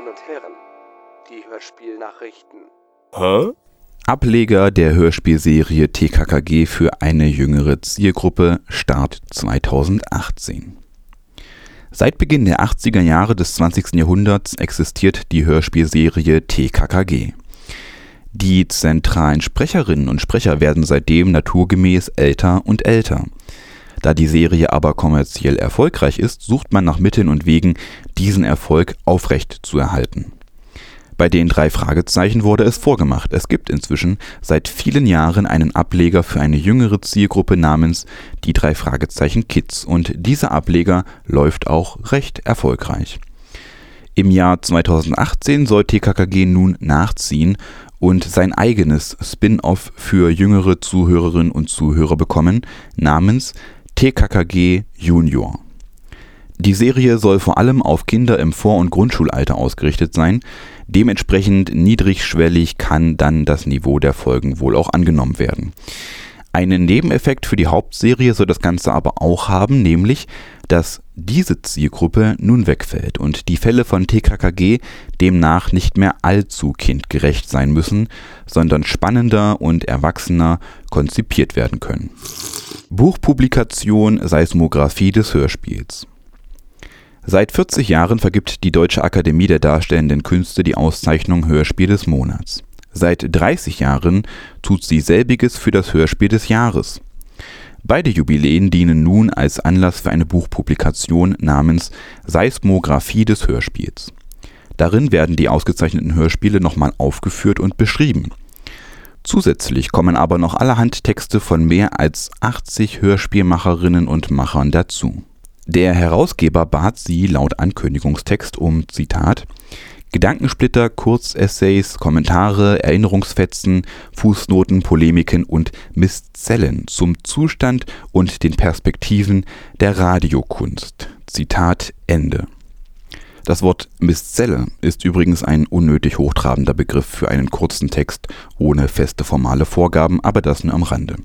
Damen und Herren, die Hörspielnachrichten. Hä? Ableger der Hörspielserie TKKG für eine jüngere Zielgruppe Start 2018. Seit Beginn der 80er Jahre des 20. Jahrhunderts existiert die Hörspielserie TKKG. Die zentralen Sprecherinnen und Sprecher werden seitdem naturgemäß älter und älter. Da die Serie aber kommerziell erfolgreich ist, sucht man nach Mitteln und Wegen, diesen Erfolg aufrecht zu erhalten. Bei den drei Fragezeichen wurde es vorgemacht. Es gibt inzwischen seit vielen Jahren einen Ableger für eine jüngere Zielgruppe namens die drei Fragezeichen Kids und dieser Ableger läuft auch recht erfolgreich. Im Jahr 2018 soll TKKG nun nachziehen und sein eigenes Spin-off für jüngere Zuhörerinnen und Zuhörer bekommen, namens TKKG Junior. Die Serie soll vor allem auf Kinder im Vor- und Grundschulalter ausgerichtet sein. Dementsprechend niedrigschwellig kann dann das Niveau der Folgen wohl auch angenommen werden. Einen Nebeneffekt für die Hauptserie soll das Ganze aber auch haben, nämlich, dass diese Zielgruppe nun wegfällt und die Fälle von TKKG demnach nicht mehr allzu kindgerecht sein müssen, sondern spannender und erwachsener konzipiert werden können. Buchpublikation Seismographie des Hörspiels Seit 40 Jahren vergibt die Deutsche Akademie der Darstellenden Künste die Auszeichnung Hörspiel des Monats. Seit 30 Jahren tut sie selbiges für das Hörspiel des Jahres. Beide Jubiläen dienen nun als Anlass für eine Buchpublikation namens Seismographie des Hörspiels. Darin werden die ausgezeichneten Hörspiele nochmal aufgeführt und beschrieben. Zusätzlich kommen aber noch allerhand Texte von mehr als 80 Hörspielmacherinnen und Machern dazu. Der Herausgeber bat sie laut Ankündigungstext um Zitat Gedankensplitter, Kurzessays, Kommentare, Erinnerungsfetzen, Fußnoten, Polemiken und Miszellen zum Zustand und den Perspektiven der Radiokunst. Zitat Ende. Das Wort Miszelle ist übrigens ein unnötig hochtrabender Begriff für einen kurzen Text ohne feste formale Vorgaben, aber das nur am Rande.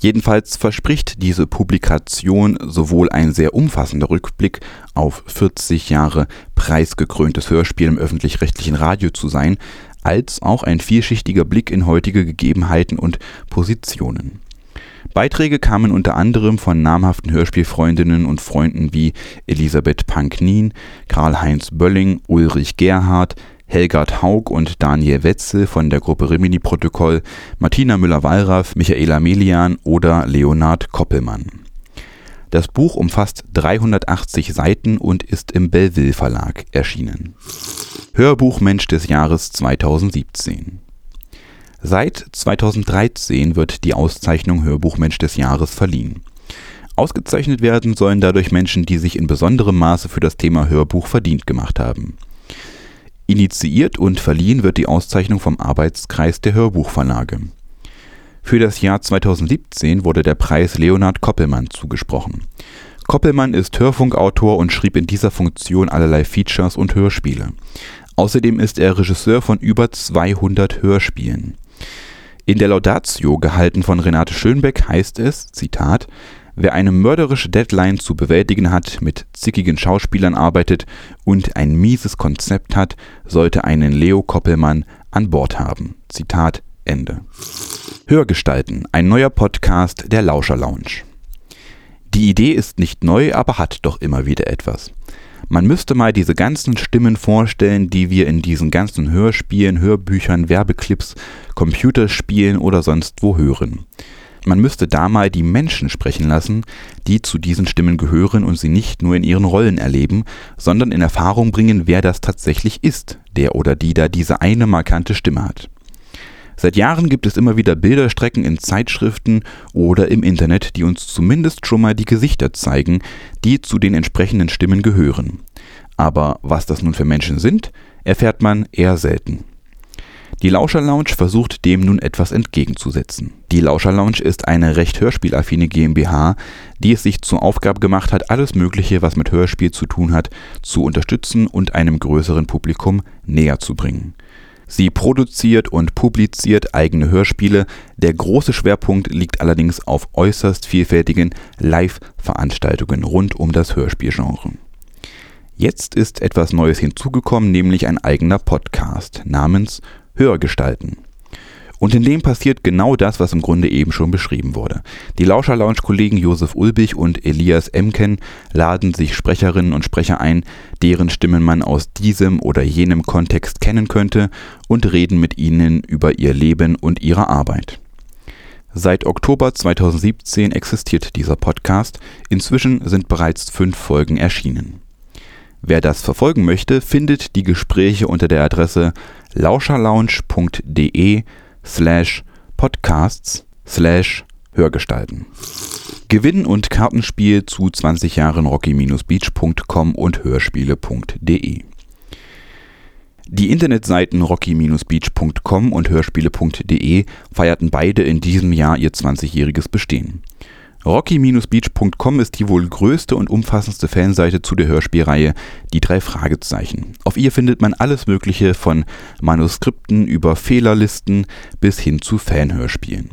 Jedenfalls verspricht diese Publikation sowohl ein sehr umfassender Rückblick auf 40 Jahre preisgekröntes Hörspiel im öffentlich-rechtlichen Radio zu sein, als auch ein vielschichtiger Blick in heutige Gegebenheiten und Positionen. Beiträge kamen unter anderem von namhaften Hörspielfreundinnen und Freunden wie Elisabeth Panknin, Karl-Heinz Bölling, Ulrich Gerhardt, Helgard Haug und Daniel Wetzel von der Gruppe Rimini Protokoll, Martina Müller-Wallraff, Michaela Melian oder Leonard Koppelmann. Das Buch umfasst 380 Seiten und ist im Belleville Verlag erschienen. Hörbuchmensch des Jahres 2017 Seit 2013 wird die Auszeichnung Hörbuchmensch des Jahres verliehen. Ausgezeichnet werden sollen dadurch Menschen, die sich in besonderem Maße für das Thema Hörbuch verdient gemacht haben. Initiiert und verliehen wird die Auszeichnung vom Arbeitskreis der Hörbuchverlage. Für das Jahr 2017 wurde der Preis Leonhard Koppelmann zugesprochen. Koppelmann ist Hörfunkautor und schrieb in dieser Funktion allerlei Features und Hörspiele. Außerdem ist er Regisseur von über 200 Hörspielen. In der Laudatio, gehalten von Renate Schönbeck, heißt es, Zitat, Wer eine mörderische Deadline zu bewältigen hat, mit zickigen Schauspielern arbeitet und ein mieses Konzept hat, sollte einen Leo Koppelmann an Bord haben. Zitat Ende. Hörgestalten, ein neuer Podcast der Lauscher Lounge. Die Idee ist nicht neu, aber hat doch immer wieder etwas. Man müsste mal diese ganzen Stimmen vorstellen, die wir in diesen ganzen Hörspielen, Hörbüchern, Werbeclips, Computerspielen oder sonst wo hören. Man müsste da mal die Menschen sprechen lassen, die zu diesen Stimmen gehören und sie nicht nur in ihren Rollen erleben, sondern in Erfahrung bringen, wer das tatsächlich ist, der oder die da diese eine markante Stimme hat. Seit Jahren gibt es immer wieder Bilderstrecken in Zeitschriften oder im Internet, die uns zumindest schon mal die Gesichter zeigen, die zu den entsprechenden Stimmen gehören. Aber was das nun für Menschen sind, erfährt man eher selten. Die Lauscher Lounge versucht dem nun etwas entgegenzusetzen. Die Lauscher Lounge ist eine recht hörspielaffine GmbH, die es sich zur Aufgabe gemacht hat, alles Mögliche, was mit Hörspiel zu tun hat, zu unterstützen und einem größeren Publikum näher zu bringen. Sie produziert und publiziert eigene Hörspiele. Der große Schwerpunkt liegt allerdings auf äußerst vielfältigen Live-Veranstaltungen rund um das Hörspielgenre. Jetzt ist etwas Neues hinzugekommen, nämlich ein eigener Podcast namens Hörgestalten. Und in dem passiert genau das, was im Grunde eben schon beschrieben wurde. Die Lauscher Lounge Kollegen Josef Ulbich und Elias Emken laden sich Sprecherinnen und Sprecher ein, deren Stimmen man aus diesem oder jenem Kontext kennen könnte und reden mit ihnen über ihr Leben und ihre Arbeit. Seit Oktober 2017 existiert dieser Podcast. Inzwischen sind bereits fünf Folgen erschienen. Wer das verfolgen möchte, findet die Gespräche unter der Adresse lauscherlounge.de slash podcasts slash Hörgestalten. Gewinn- und Kartenspiel zu 20 Jahren rocky-beach.com und hörspiele.de. Die Internetseiten rocky-beach.com und hörspiele.de feierten beide in diesem Jahr ihr 20-jähriges Bestehen. Rocky-Beach.com ist die wohl größte und umfassendste Fanseite zu der Hörspielreihe Die drei Fragezeichen. Auf ihr findet man alles Mögliche von Manuskripten über Fehlerlisten bis hin zu Fanhörspielen.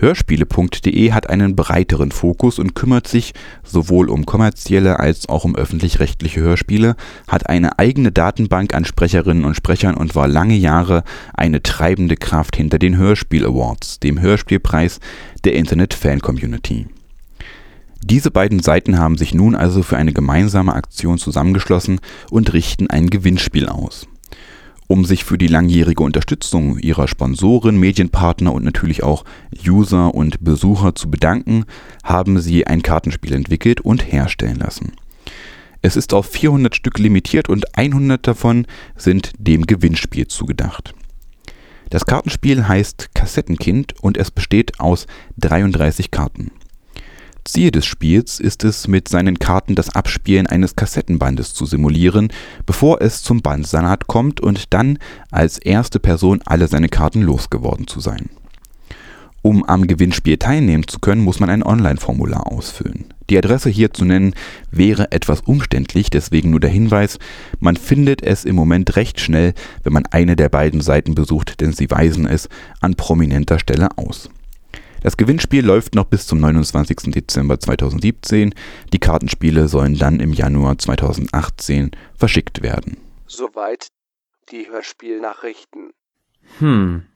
Hörspiele.de hat einen breiteren Fokus und kümmert sich sowohl um kommerzielle als auch um öffentlich-rechtliche Hörspiele, hat eine eigene Datenbank an Sprecherinnen und Sprechern und war lange Jahre eine treibende Kraft hinter den Hörspiel Awards, dem Hörspielpreis der Internet-Fan-Community. Diese beiden Seiten haben sich nun also für eine gemeinsame Aktion zusammengeschlossen und richten ein Gewinnspiel aus. Um sich für die langjährige Unterstützung ihrer Sponsoren, Medienpartner und natürlich auch User und Besucher zu bedanken, haben sie ein Kartenspiel entwickelt und herstellen lassen. Es ist auf 400 Stück limitiert und 100 davon sind dem Gewinnspiel zugedacht. Das Kartenspiel heißt Kassettenkind und es besteht aus 33 Karten. Ziel des Spiels ist es, mit seinen Karten das Abspielen eines Kassettenbandes zu simulieren, bevor es zum Bandsalat kommt und dann als erste Person alle seine Karten losgeworden zu sein. Um am Gewinnspiel teilnehmen zu können, muss man ein Online-Formular ausfüllen. Die Adresse hier zu nennen wäre etwas umständlich, deswegen nur der Hinweis, man findet es im Moment recht schnell, wenn man eine der beiden Seiten besucht, denn sie weisen es an prominenter Stelle aus. Das Gewinnspiel läuft noch bis zum 29. Dezember 2017. Die Kartenspiele sollen dann im Januar 2018 verschickt werden. Soweit die Hörspielnachrichten. Hm.